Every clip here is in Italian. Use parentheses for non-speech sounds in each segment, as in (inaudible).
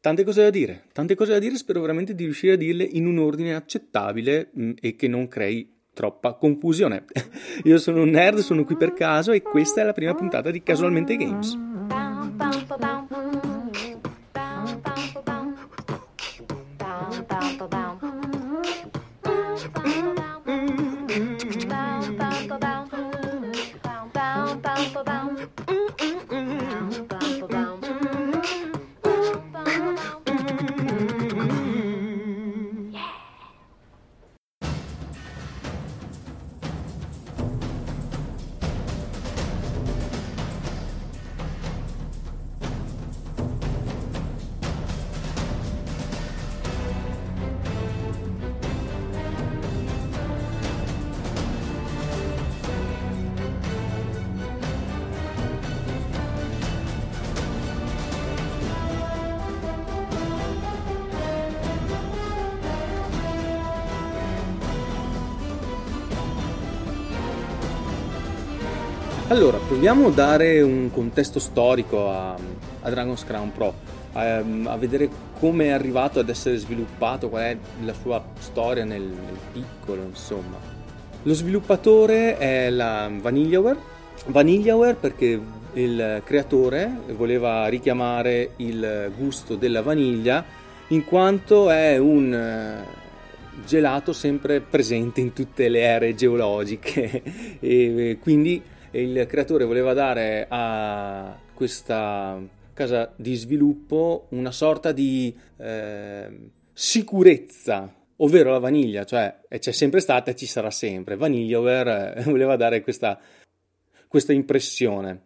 Tante cose da dire, tante cose da dire, spero veramente di riuscire a dirle in un ordine accettabile mh, mm, e che non crei troppa confusione. (laughs) Io sono un nerd, sono qui per caso e questa è la prima puntata di Casualmente Games. Allora, proviamo a dare un contesto storico a, a Dragon's Crown Pro, a, a vedere come è arrivato ad essere sviluppato, qual è la sua storia nel, nel piccolo, insomma. Lo sviluppatore è la Vanillaware, Vanillaware perché il creatore voleva richiamare il gusto della vaniglia in quanto è un eh, gelato sempre presente in tutte le ere geologiche (laughs) e quindi il creatore voleva dare a questa casa di sviluppo una sorta di eh, sicurezza, ovvero la vaniglia, cioè c'è sempre stata e ci sarà sempre. Vanillaware eh, (laughs) voleva dare questa, questa impressione.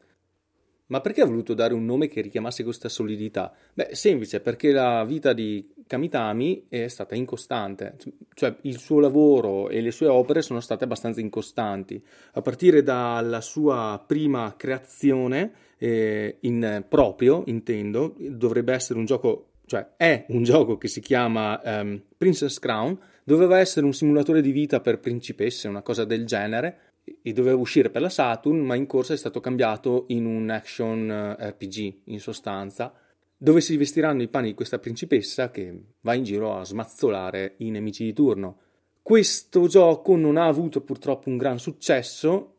Ma perché ha voluto dare un nome che richiamasse questa solidità? Beh, semplice, perché la vita di Kamitami è stata incostante, cioè il suo lavoro e le sue opere sono state abbastanza incostanti, a partire dalla sua prima creazione eh, in proprio, intendo, dovrebbe essere un gioco, cioè è un gioco che si chiama um, Princess Crown, doveva essere un simulatore di vita per principesse, una cosa del genere, e doveva uscire per la Saturn, ma in corsa è stato cambiato in un action eh, RPG in sostanza, dove si vestiranno i panni di questa principessa che va in giro a smazzolare i nemici di turno. Questo gioco non ha avuto purtroppo un gran successo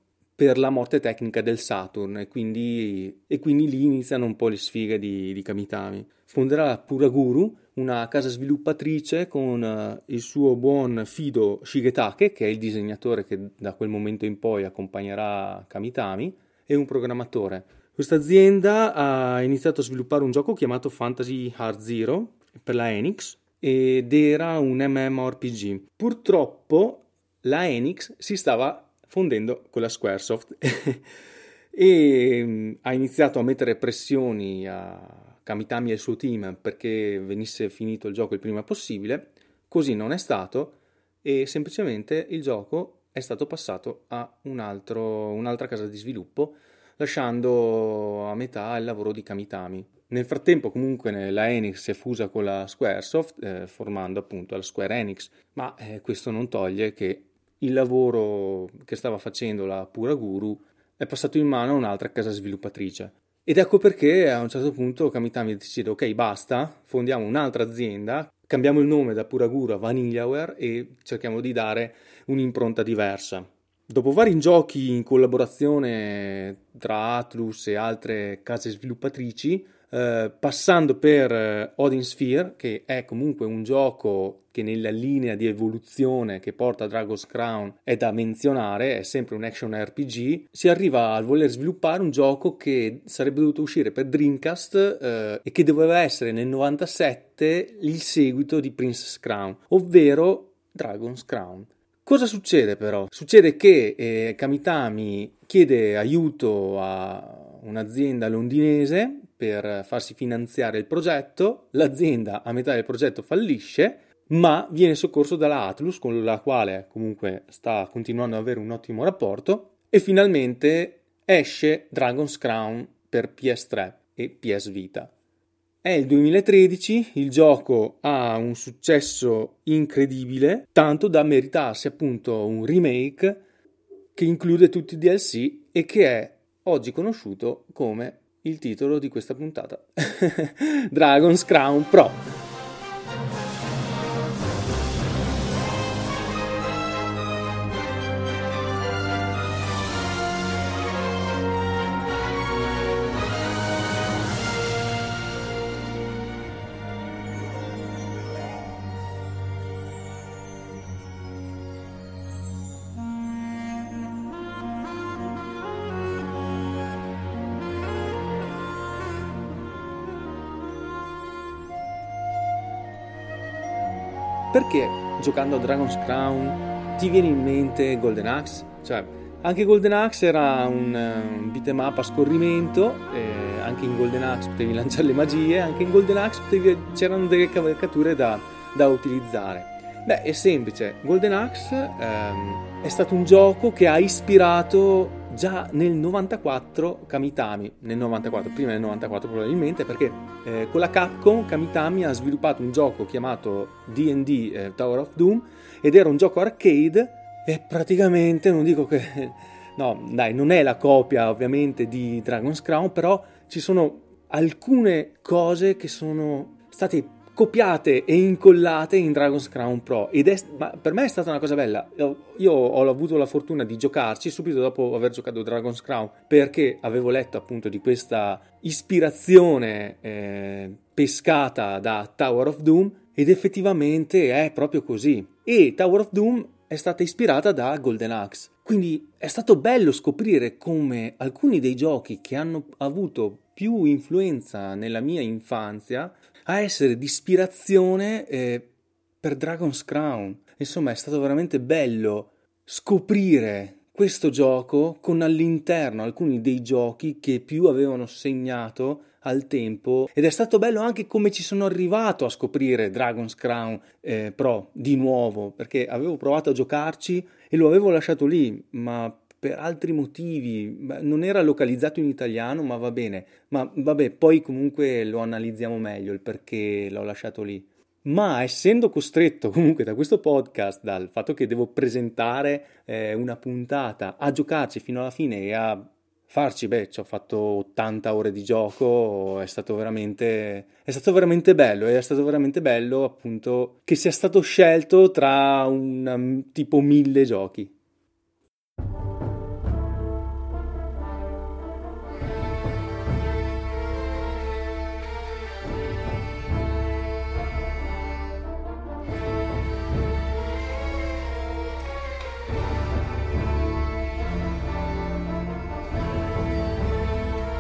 per la morte tecnica del Saturn e quindi, e quindi lì iniziano un po' le sfighe di, di Kamitami. Fonderà Puraguru, una casa sviluppatrice con uh, il suo buon fido Shigetake, che è il disegnatore che da quel momento in poi accompagnerà Kamitami, e un programmatore. Questa azienda ha iniziato a sviluppare un gioco chiamato Fantasy Hard Zero per la Enix ed era un MMORPG. Purtroppo la Enix si stava fondendo con la Squaresoft. (laughs) E um, ha iniziato a mettere pressioni a Kamitami e il suo team perché venisse finito il gioco il prima possibile, così non è stato e semplicemente il gioco è stato passato a un altro, un'altra casa di sviluppo lasciando a metà il lavoro di Kamitami. Nel frattempo comunque la Enix si è fusa con la Squaresoft eh, formando appunto la Square Enix, ma eh, questo non toglie che il lavoro che stava facendo la Pura Guru è passato in mano a un'altra casa sviluppatrice. Ed ecco perché a un certo punto Kamitami decide ok basta, fondiamo un'altra azienda, cambiamo il nome da Puragura a Vanillaware e cerchiamo di dare un'impronta diversa. Dopo vari giochi in collaborazione tra Atlus e altre case sviluppatrici, eh, passando per eh, Odin Sphere, che è comunque un gioco che nella linea di evoluzione che porta Dragon's Crown è da menzionare, è sempre un action RPG, si arriva a voler sviluppare un gioco che sarebbe dovuto uscire per Dreamcast eh, e che doveva essere nel 97 il seguito di Princess Crown, ovvero Dragon's Crown. Cosa succede però? Succede che eh, Kamitami chiede aiuto a un'azienda londinese per farsi finanziare il progetto, l'azienda a metà del progetto fallisce, ma viene soccorso dalla Atlus con la quale comunque sta continuando ad avere un ottimo rapporto e finalmente esce Dragon's Crown per PS3 e PS Vita. È il 2013, il gioco ha un successo incredibile, tanto da meritarsi appunto un remake che include tutti i DLC e che è oggi conosciuto come il titolo di questa puntata. (laughs) Dragon's Crown Pro. Perché giocando a Dragon's Crown ti viene in mente Golden Axe? Cioè, anche Golden Axe era un, un beat'em up a scorrimento, eh, anche in Golden Axe potevi (laughs) lanciare le magie, anche in Golden Axe potevi, c'erano delle cavalcature da, da utilizzare. Beh, è semplice, Golden Axe ehm, è stato un gioco che ha ispirato già nel 94 Kamitami, nel 94, prima del 94 probabilmente, perché eh, con la Capcom Kamitami ha sviluppato un gioco chiamato D&D eh, Tower of Doom ed era un gioco arcade e praticamente, non dico che... (laughs) No, dai, non è la copia ovviamente di Dragon's Crown, però ci sono alcune cose che sono state copiate e incollate in Dragon's Crown Pro. Ed è, per me è stata una cosa bella. Io ho avuto la fortuna di giocarci subito dopo aver giocato Dragon's Crown perché avevo letto appunto di questa ispirazione eh, pescata da Tower of Doom ed effettivamente è proprio così. E Tower of Doom è stata ispirata da Golden Axe. Quindi è stato bello scoprire come alcuni dei giochi che hanno avuto più influenza nella mia infanzia a essere di ispirazione eh, per Dragon's Crown. Insomma, è stato veramente bello scoprire questo gioco con all'interno alcuni dei giochi che più avevano segnato al tempo ed è stato bello anche come ci sono arrivato a scoprire Dragon's Crown eh, Pro di nuovo perché avevo provato a giocarci e lo avevo lasciato lì ma per altri motivi, non era localizzato in italiano, ma va bene. Ma vabbè, poi comunque lo analizziamo meglio il perché l'ho lasciato lì. Ma essendo costretto comunque da questo podcast, dal fatto che devo presentare eh, una puntata, a giocarci fino alla fine e a farci, beh, ci ho fatto 80 ore di gioco, è stato veramente, è stato veramente bello è stato veramente bello appunto che sia stato scelto tra un tipo mille giochi.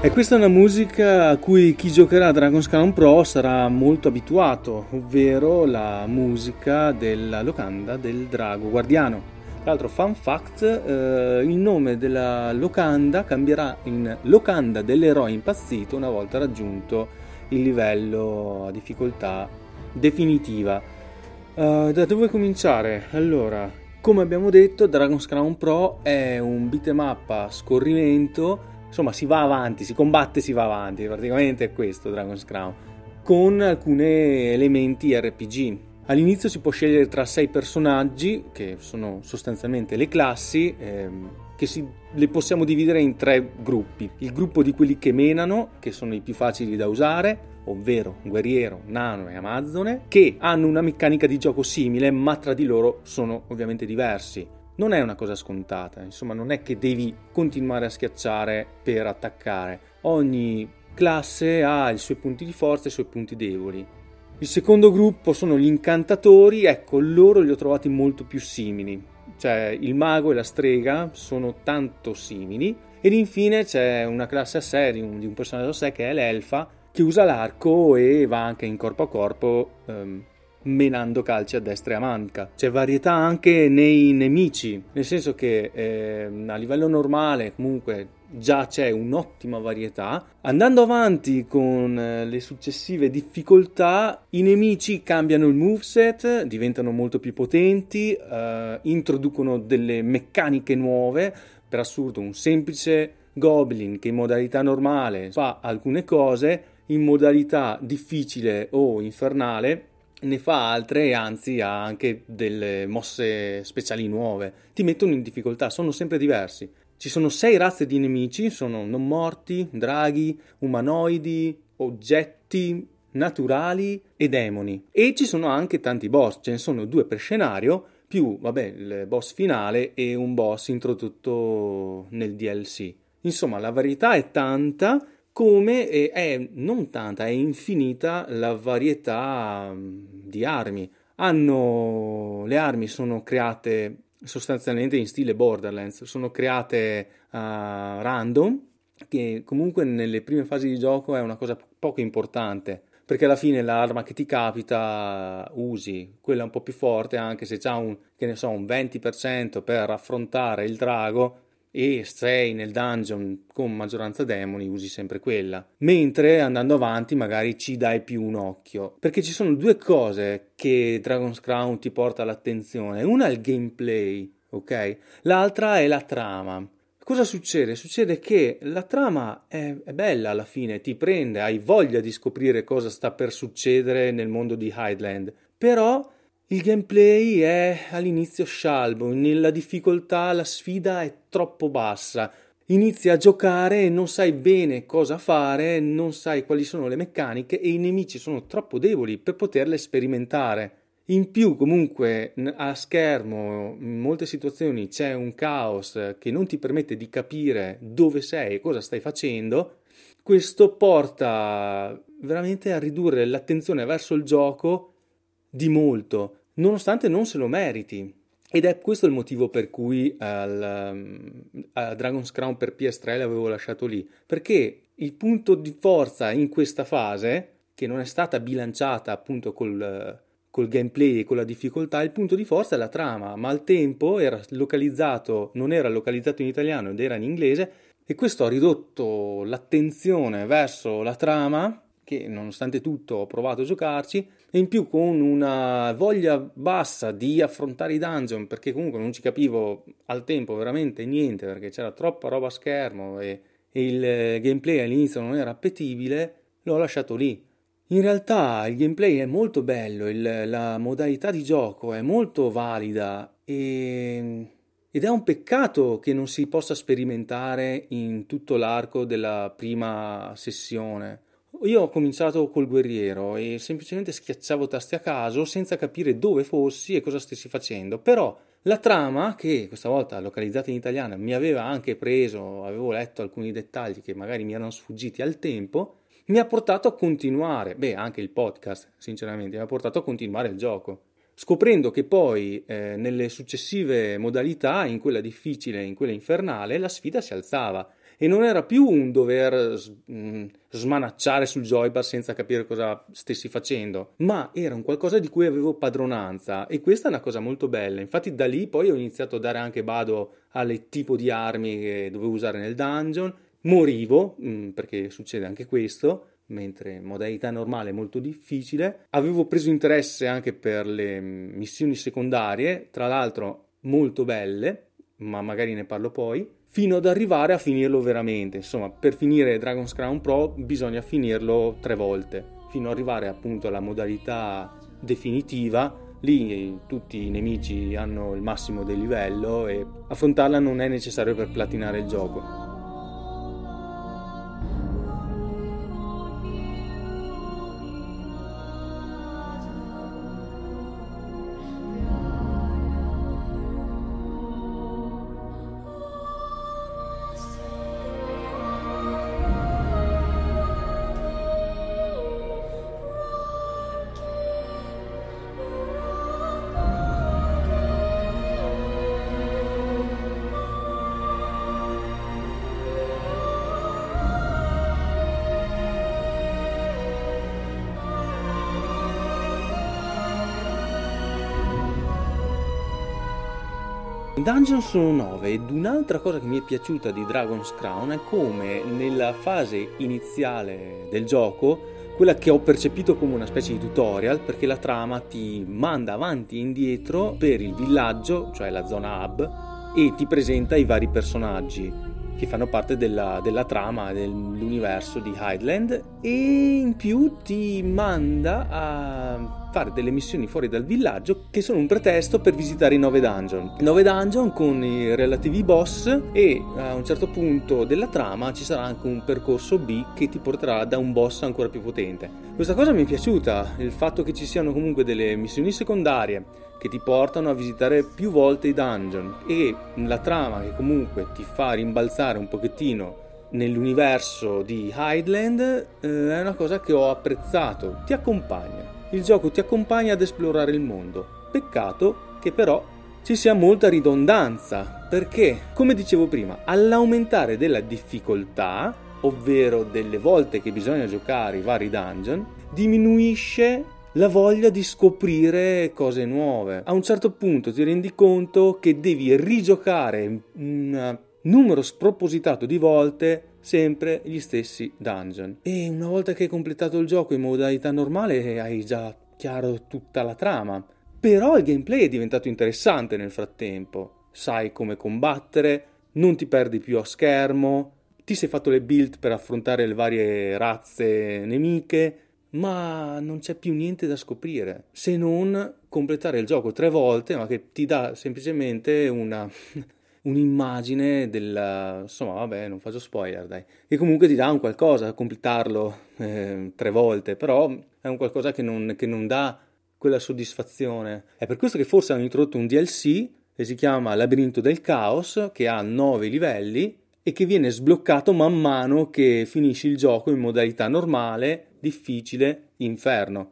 E questa è una musica a cui chi giocherà a Dragon's Crown Pro sarà molto abituato, ovvero la musica della locanda del drago guardiano. Tra l'altro, fun fact, eh, il nome della locanda cambierà in locanda dell'eroe impazzito una volta raggiunto il livello a difficoltà definitiva. Uh, da dove cominciare? Allora, come abbiamo detto, Dragon's Crown Pro è un beat'em up a scorrimento insomma si va avanti, si combatte, si va avanti, praticamente è questo Dragon's Crown, con alcuni elementi RPG. All'inizio si può scegliere tra sei personaggi, che sono sostanzialmente le classi, ehm, che si, le possiamo dividere in tre gruppi. Il gruppo di quelli che menano, che sono i più facili da usare, ovvero guerriero, nano e amazzone, che hanno una meccanica di gioco simile, ma tra di loro sono ovviamente diversi non è una cosa scontata, insomma non è che devi continuare a schiacciare per attaccare, ogni classe ha i suoi punti di forza e i suoi punti deboli. Il secondo gruppo sono gli incantatori, ecco loro li ho trovati molto più simili, cioè il mago e la strega sono tanto simili. Ed infine c'è una classe a sé di un, personaggio a sé che è l'elfa che usa l'arco e va anche in corpo a corpo um, menando calci a destra e a manca. C'è varietà anche nei nemici, nel senso che eh, a livello normale comunque già c'è un'ottima varietà. Andando avanti con eh, le successive difficoltà, i nemici cambiano il moveset, diventano molto più potenti, eh, introducono delle meccaniche nuove. Per assurdo, un semplice goblin che in modalità normale fa alcune cose, in modalità difficile o infernale ne fa altre e anzi ha anche delle mosse speciali nuove. Ti mettono in difficoltà, sono sempre diversi. Ci sono sei razze di nemici, sono non morti, draghi, umanoidi, oggetti naturali e demoni. E ci sono anche tanti boss, ce ne sono due per scenario, più, vabbè, il boss finale e un boss introdotto nel DLC. Insomma, la varietà è tanta come è non tanta, è infinita la varietà mm, di armi. Hanno, le armi sono create sostanzialmente in stile Borderlands, sono create uh, random, che comunque nelle prime fasi di gioco è una cosa poco importante, perché alla fine l'arma che ti capita usi quella un po' più forte, anche se c'ha un, so, un 20% per affrontare il drago, e sei nel dungeon con maggioranza demoni usi sempre quella. Mentre andando avanti magari ci dai più un occhio. Perché ci sono due cose che Dragon's Crown ti porta all'attenzione. Una è il gameplay ok? L'altra è la trama. Cosa succede? Succede che la trama è, è, bella alla fine, ti prende, hai voglia di scoprire cosa sta per succedere nel mondo di Highland, però il gameplay è all'inizio scialbo, nella difficoltà la sfida è troppo bassa. Inizi a giocare e non sai bene cosa fare, non sai quali sono le meccaniche e i nemici sono troppo deboli per poterle sperimentare. In più, comunque, a schermo, in molte situazioni c'è un caos che non ti permette di capire dove sei e cosa stai facendo. Questo porta veramente a ridurre l'attenzione verso il gioco di molto nonostante non se lo meriti. Ed è questo il motivo per cui al, um, a Dragon's Crown per PS3 l'avevo lasciato lì, perché il punto di forza in questa fase, che non è stata bilanciata appunto col, col gameplay e con la difficoltà, il punto di forza è la trama, ma al tempo era localizzato, non era localizzato in italiano ed era in inglese, e questo ha ridotto l'attenzione verso la trama che nonostante tutto ho provato a giocarci e in più con una voglia bassa di affrontare i dungeon perché comunque non ci capivo al tempo veramente niente perché c'era troppa roba a schermo e, e il gameplay all'inizio non era appetibile, l'ho lasciato lì. In realtà il gameplay è molto bello, il, la modalità di gioco è molto valida e, ed è un peccato che non si possa sperimentare in tutto l'arco della prima sessione io ho cominciato col guerriero e semplicemente schiacciavo tasti a caso senza capire dove fossi e cosa stessi facendo, però la trama, che questa volta localizzata in italiano mi aveva anche preso, avevo letto alcuni dettagli che magari mi erano sfuggiti al tempo, mi ha portato a continuare, beh anche il podcast sinceramente, mi ha portato a continuare il gioco, scoprendo che poi eh, nelle successive modalità, in quella difficile e in quella infernale, la sfida si alzava e non era più un dover mm, smanacciare sul joypad senza capire cosa stessi facendo, ma era un qualcosa di cui avevo padronanza e questa è una cosa molto bella. Infatti da lì poi ho iniziato a dare anche bado alle tipo di armi che dovevo usare nel dungeon, morivo, mm, perché succede anche questo, mentre modalità normale è molto difficile. Avevo preso interesse anche per le missioni secondarie, tra l'altro molto belle, ma magari ne parlo poi fino ad arrivare a finirlo veramente. Insomma, per finire Dragon's Crown Pro bisogna finirlo tre volte, fino ad arrivare appunto alla modalità definitiva. Lì tutti i nemici hanno il massimo del livello e affrontarla non è necessario per platinare il gioco. I dungeon sono 9 ed un'altra cosa che mi è piaciuta di Dragon's Crown è come nella fase iniziale del gioco, quella che ho percepito come una specie di tutorial, perché la trama ti manda avanti e indietro per il villaggio, cioè la zona hub, e ti presenta i vari personaggi che fanno parte della, della trama dell'universo di Highland e in più ti manda a fare delle missioni fuori dal villaggio che sono un pretesto per visitare i nove dungeon. Nove dungeon con i relativi boss e a un certo punto della trama ci sarà anche un percorso B che ti porterà da un boss ancora più potente. Questa cosa mi è piaciuta, il fatto che ci siano comunque delle missioni secondarie che ti portano a visitare più volte i dungeon e la trama che comunque ti fa rimbalzare un pochettino nell'universo di Highland eh, è una cosa che ho apprezzato, ti accompagna. Il gioco ti accompagna ad esplorare il mondo. Peccato che però ci sia molta ridondanza, perché, come dicevo prima, all'aumentare della difficoltà, ovvero delle volte che bisogna giocare i vari dungeon, diminuisce la voglia di scoprire cose nuove. A un certo punto ti rendi conto che devi rigiocare un numero spropositato di volte sempre gli stessi dungeon. E una volta che hai completato il gioco in modalità normale hai già chiaro tutta la trama. Però il gameplay è diventato interessante nel frattempo. Sai come combattere, non ti perdi più a schermo, ti sei fatto le build per affrontare le varie razze nemiche, ma non c'è più niente da scoprire se non completare il gioco tre volte, ma che ti dà semplicemente una (laughs) un'immagine del... insomma vabbè non faccio spoiler dai, che comunque ti dà un qualcosa, completarlo eh, tre volte, però è un qualcosa che non, che non dà quella soddisfazione. È per questo che forse hanno introdotto un DLC che si chiama Labirinto del Caos, che ha nove livelli e che viene sbloccato man mano che finisci il gioco in modalità normale, difficile, inferno.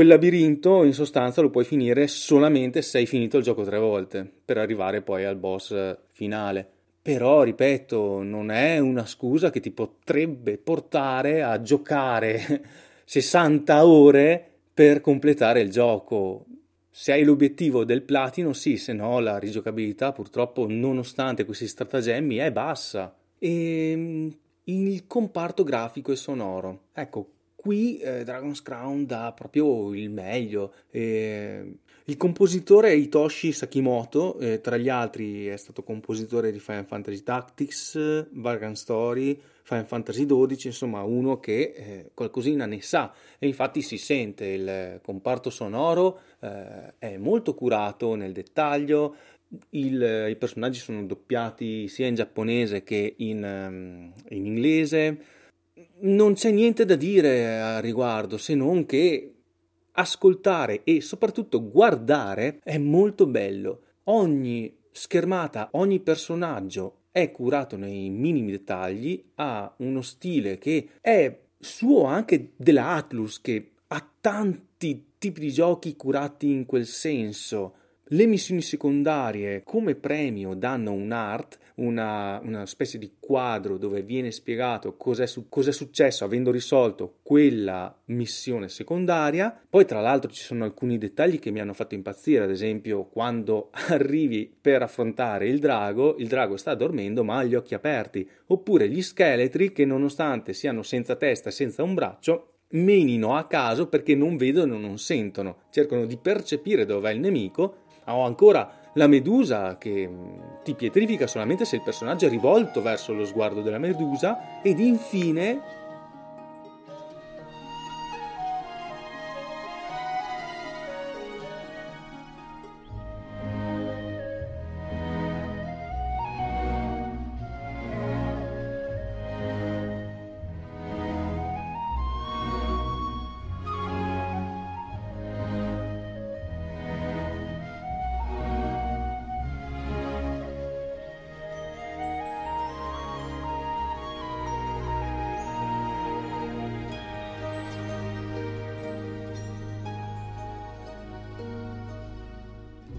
Quel labirinto in sostanza lo puoi finire solamente se hai finito il gioco tre volte per arrivare poi al boss finale. Però, ripeto, non è una scusa che ti potrebbe portare a giocare (laughs) 60 ore per completare il gioco. Se hai l'obiettivo del platino, sì, se no la rigiocabilità purtroppo, nonostante questi stratagemmi, è bassa. E ehm, il comparto grafico e sonoro. Ecco, qui eh, Dragon's Crown dà proprio il meglio. Eh, il compositore è Hitoshi Sakimoto, eh, tra gli altri è stato compositore di Final Fantasy Tactics, Vargan Story, Final Fantasy XII, insomma uno che eh, qualcosina ne sa. E infatti si sente il comparto sonoro eh, è molto curato nel dettaglio, il, i personaggi sono doppiati sia in giapponese che in, um, in inglese non c'è niente da dire a riguardo se non che ascoltare e soprattutto guardare è molto bello. Ogni schermata, ogni personaggio è curato nei minimi dettagli, ha uno stile che è suo anche della Atlus che ha tanti tipi di giochi curati in quel senso. Le missioni secondarie come premio danno un art, una, una specie di quadro dove viene spiegato cos'è, su, cos'è successo avendo risolto quella missione secondaria. Poi tra l'altro ci sono alcuni dettagli che mi hanno fatto impazzire, ad esempio quando (laughs) arrivi per affrontare il drago, il drago sta dormendo ma ha gli occhi aperti, oppure gli scheletri che nonostante siano senza testa e senza un braccio menino a caso perché non vedono e non sentono, cercano di percepire dov'è il nemico. O ancora la medusa che mm, ti pietrifica solamente se il personaggio è rivolto verso lo sguardo della medusa ed infine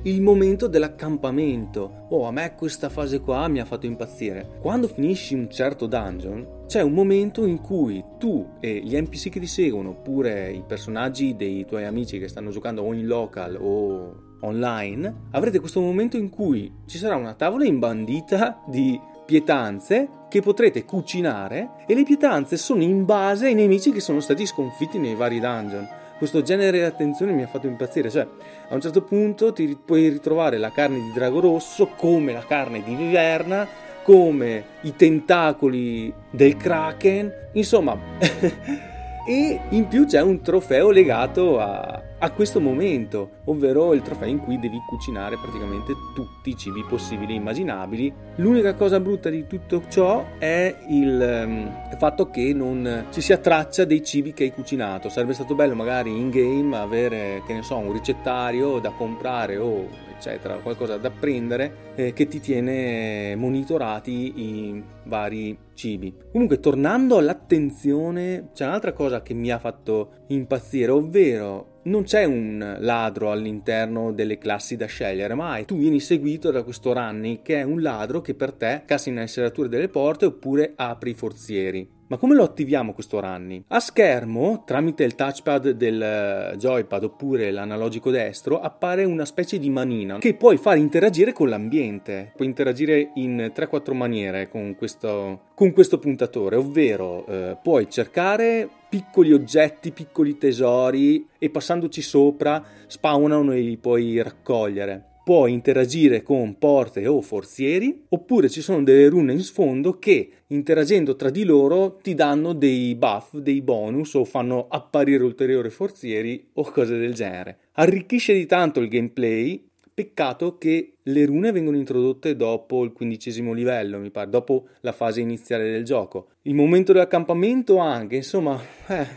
il momento dell'accampamento. Oh, a me questa fase qua mi ha fatto impazzire. Quando finisci un certo dungeon, c'è un momento in cui tu e gli NPC che ti seguono, oppure i personaggi dei tuoi amici che stanno giocando o in local o online, avrete questo momento in cui ci sarà una tavola imbandita di pietanze che potrete cucinare e le pietanze sono in base ai nemici che sono stati sconfitti nei vari dungeon questo genere di attenzione mi ha fatto impazzire. Cioè, a un certo punto ti puoi ritrovare la carne di drago rosso come la carne di viverna, come i tentacoli del kraken, insomma. (laughs) e in più c'è un trofeo legato a, a questo momento, ovvero il trofeo in cui devi cucinare praticamente tutti i cibi possibili e immaginabili. L'unica cosa brutta di tutto ciò è il, um, fatto che non ci sia traccia dei cibi che hai cucinato. Sarebbe stato bello magari in game avere, che ne so, un ricettario da comprare o eccetera, qualcosa da prendere eh, che ti tiene monitorati i vari cibi. Comunque, tornando all'attenzione, c'è un'altra cosa che mi ha fatto impazzire, ovvero non c'è un ladro all'interno delle classi da scegliere, ma tu vieni seguito da questo Runny che è un ladro che per te cassa in serrature delle porte oppure apre i forzieri. Ma come lo attiviamo questo running? A schermo, tramite il touchpad del eh, joypad oppure l'analogico destro, appare una specie di manina che puoi far interagire con l'ambiente. Puoi interagire in 3-4 maniere con questo, con questo puntatore, ovvero eh, puoi cercare piccoli oggetti, piccoli tesori e passandoci sopra spawnano e li puoi raccogliere puoi interagire con porte o forzieri, oppure ci sono delle rune in sfondo che interagendo tra di loro ti danno dei buff, dei bonus o fanno apparire ulteriori forzieri o cose del genere. Arricchisce di tanto il gameplay, peccato che le rune vengono introdotte dopo il quindicesimo livello, mi pare, dopo la fase iniziale del gioco. Il momento dell'accampamento anche, insomma, eh,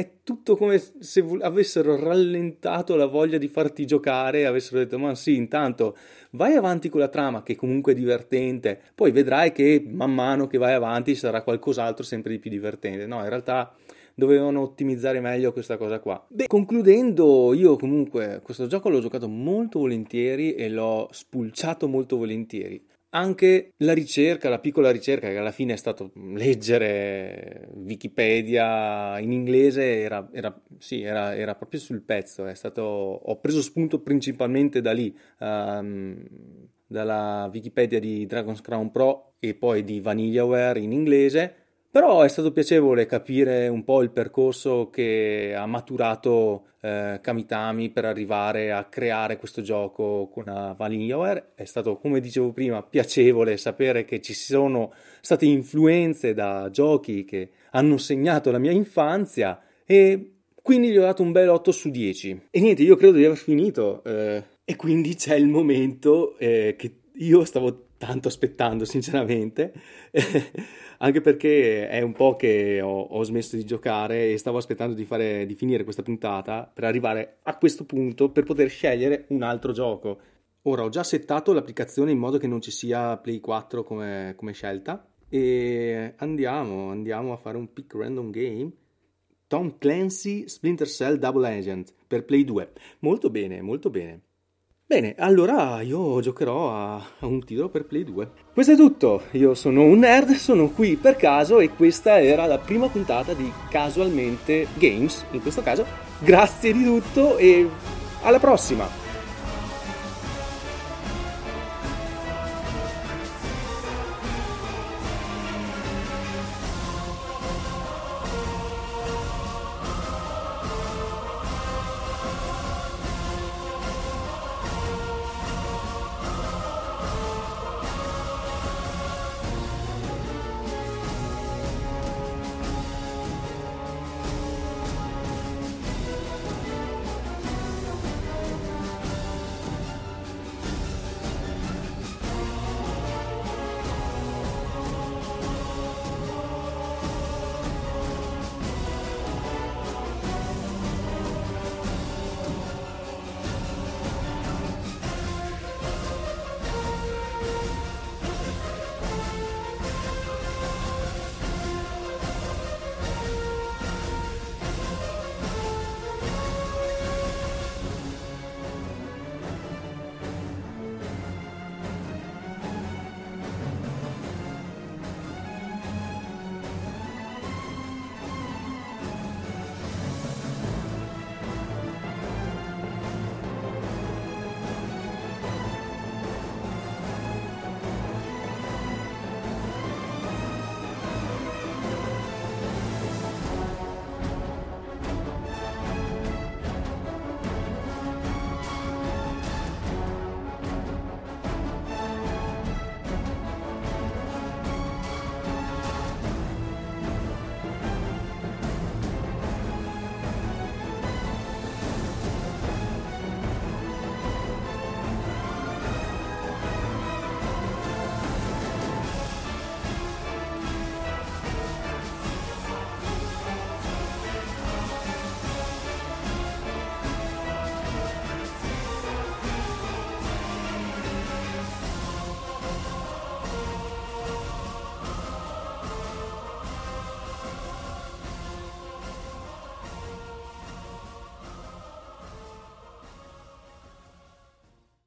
è tutto come se avessero rallentato la voglia di farti giocare e avessero detto ma sì intanto vai avanti con la trama che comunque è divertente poi vedrai che man mano che vai avanti sarà qualcos'altro sempre di più divertente no in realtà dovevano ottimizzare meglio questa cosa qua. Beh, concludendo, io comunque questo gioco l'ho giocato molto volentieri e l'ho spulciato molto volentieri anche la ricerca, la piccola ricerca che alla fine è stato leggere Wikipedia in inglese era, era, sì, era, era proprio sul pezzo, stato, ho preso spunto principalmente da lì, um, dalla Wikipedia di Dragon's Crown Pro e poi di Vanillaware in inglese però è stato piacevole capire un po' il percorso che ha maturato eh, Kamitami per arrivare a creare questo gioco con la Vanillaware. È stato, come dicevo prima, piacevole sapere che ci sono state influenze da giochi che hanno segnato la mia infanzia e quindi gli ho dato un bel 8 su 10. E niente, io credo di aver finito eh, e quindi c'è il momento eh, che io stavo tanto aspettando, sinceramente (laughs) anche perché è un po' che ho, ho, smesso di giocare e stavo aspettando di, fare, di finire questa puntata per arrivare a questo punto per poter scegliere un altro gioco. Ora ho già settato l'applicazione in modo che non ci sia Play 4 come, come scelta e andiamo, andiamo a fare un pick random game. Tom Clancy Splinter Cell Double Agent per Play 2. Molto bene, molto bene. Bene, allora io giocherò a, a, un titolo per Play 2. Questo è tutto, io sono un nerd, sono qui per caso e questa era la prima puntata di Casualmente Games, in questo caso. Grazie di tutto e alla prossima!